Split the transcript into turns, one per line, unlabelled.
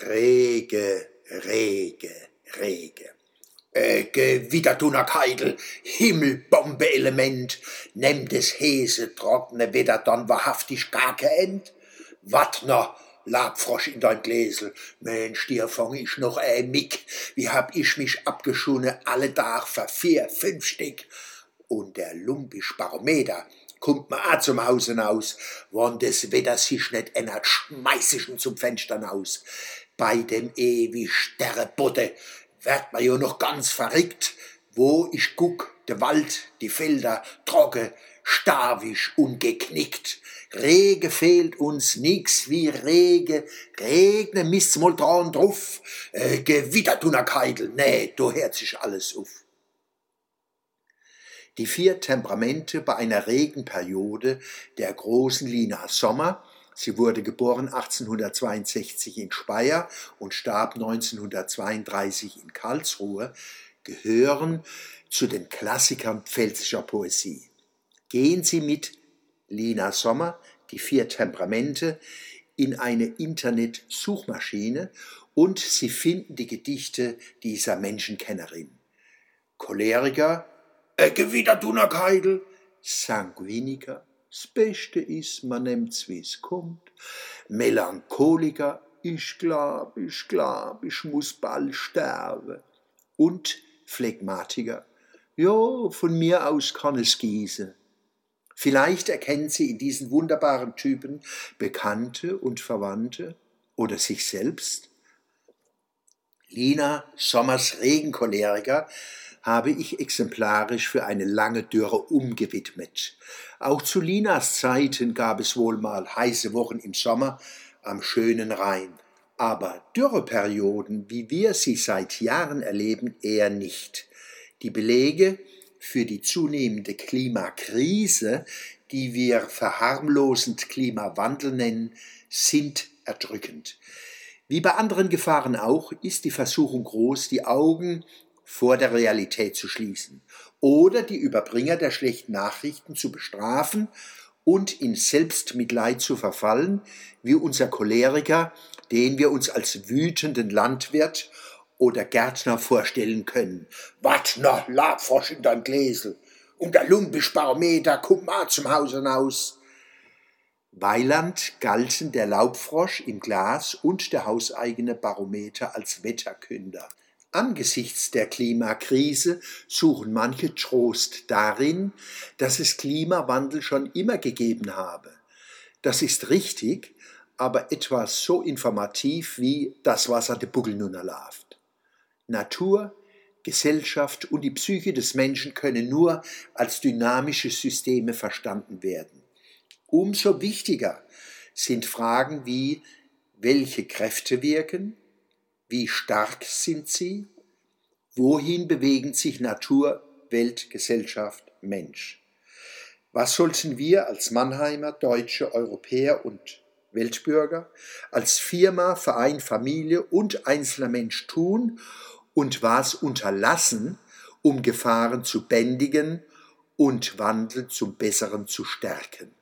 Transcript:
Rege, Rege, Rege. Äh, Gewittertuner Keidel, Himmelbombe-Element, nimmt es Häse, trockene Wetter dann wahrhaftig gar keend? Wat noch, Labfrosch in dein Gläsel, Mensch, dir fang ich noch ein Mick, wie hab ich mich abgeschonen, alle Tag für vier, fünf Stück. Und der lumpisch Barometer, kommt ma a zum Hausen aus, wann des Wetter sich nicht ändert, schmeiß ich ihn zum Fenster aus. Bei dem ewig Sterrebotte werd ma jo noch ganz verrickt, wo ich guck, der Wald, die Felder, trocken, stavisch und geknickt. Rege fehlt uns nix wie Rege, regne miss mal dran drauf, äh, Gewitter tun Keidel, nee, du hört sich alles auf. Die vier Temperamente bei einer Regenperiode der großen Lina Sommer, sie wurde geboren 1862 in Speyer und starb 1932 in Karlsruhe, gehören zu den Klassikern pfälzischer Poesie. Gehen Sie mit Lina Sommer, die vier Temperamente, in eine Internet-Suchmaschine und Sie finden die Gedichte dieser Menschenkennerin. Choleriker, Ecke wieder Dunnerkeidel, Sanguiniker, das Beste ist, man nimmt's wie's kommt, Melancholiker, ich glaub, ich glaub, ich muss bald sterben, und Phlegmatiker, ja, von mir aus kann es gießen. Vielleicht erkennen Sie in diesen wunderbaren Typen Bekannte und Verwandte oder sich selbst. Lina Sommers Regencholeriker habe ich exemplarisch für eine lange Dürre umgewidmet. Auch zu Linas Zeiten gab es wohl mal heiße Wochen im Sommer am schönen Rhein. Aber Dürreperioden, wie wir sie seit Jahren erleben, eher nicht. Die Belege für die zunehmende Klimakrise, die wir verharmlosend Klimawandel nennen, sind erdrückend. Wie bei anderen Gefahren auch ist die Versuchung groß, die Augen vor der Realität zu schließen oder die Überbringer der schlechten Nachrichten zu bestrafen und in Selbstmitleid zu verfallen, wie unser Choleriker, den wir uns als wütenden Landwirt oder Gärtner vorstellen können. Wat noch Labfrosch in dein Gläsel und der lumpisch Barometer kommt mal zum Haus hinaus. Weiland galten der Laubfrosch im Glas und der hauseigene Barometer als Wetterkünder. Angesichts der Klimakrise suchen manche Trost darin, dass es Klimawandel schon immer gegeben habe. Das ist richtig, aber etwas so informativ wie das Wasser de Buggel nun erlauft. Natur, Gesellschaft und die Psyche des Menschen können nur als dynamische Systeme verstanden werden. Umso wichtiger sind Fragen wie welche Kräfte wirken, wie stark sind sie? Wohin bewegen sich Natur, Welt, Gesellschaft, Mensch? Was sollten wir als Mannheimer, Deutsche, Europäer und Weltbürger, als Firma, Verein, Familie und einzelner Mensch tun und was unterlassen, um Gefahren zu bändigen und Wandel zum Besseren zu stärken?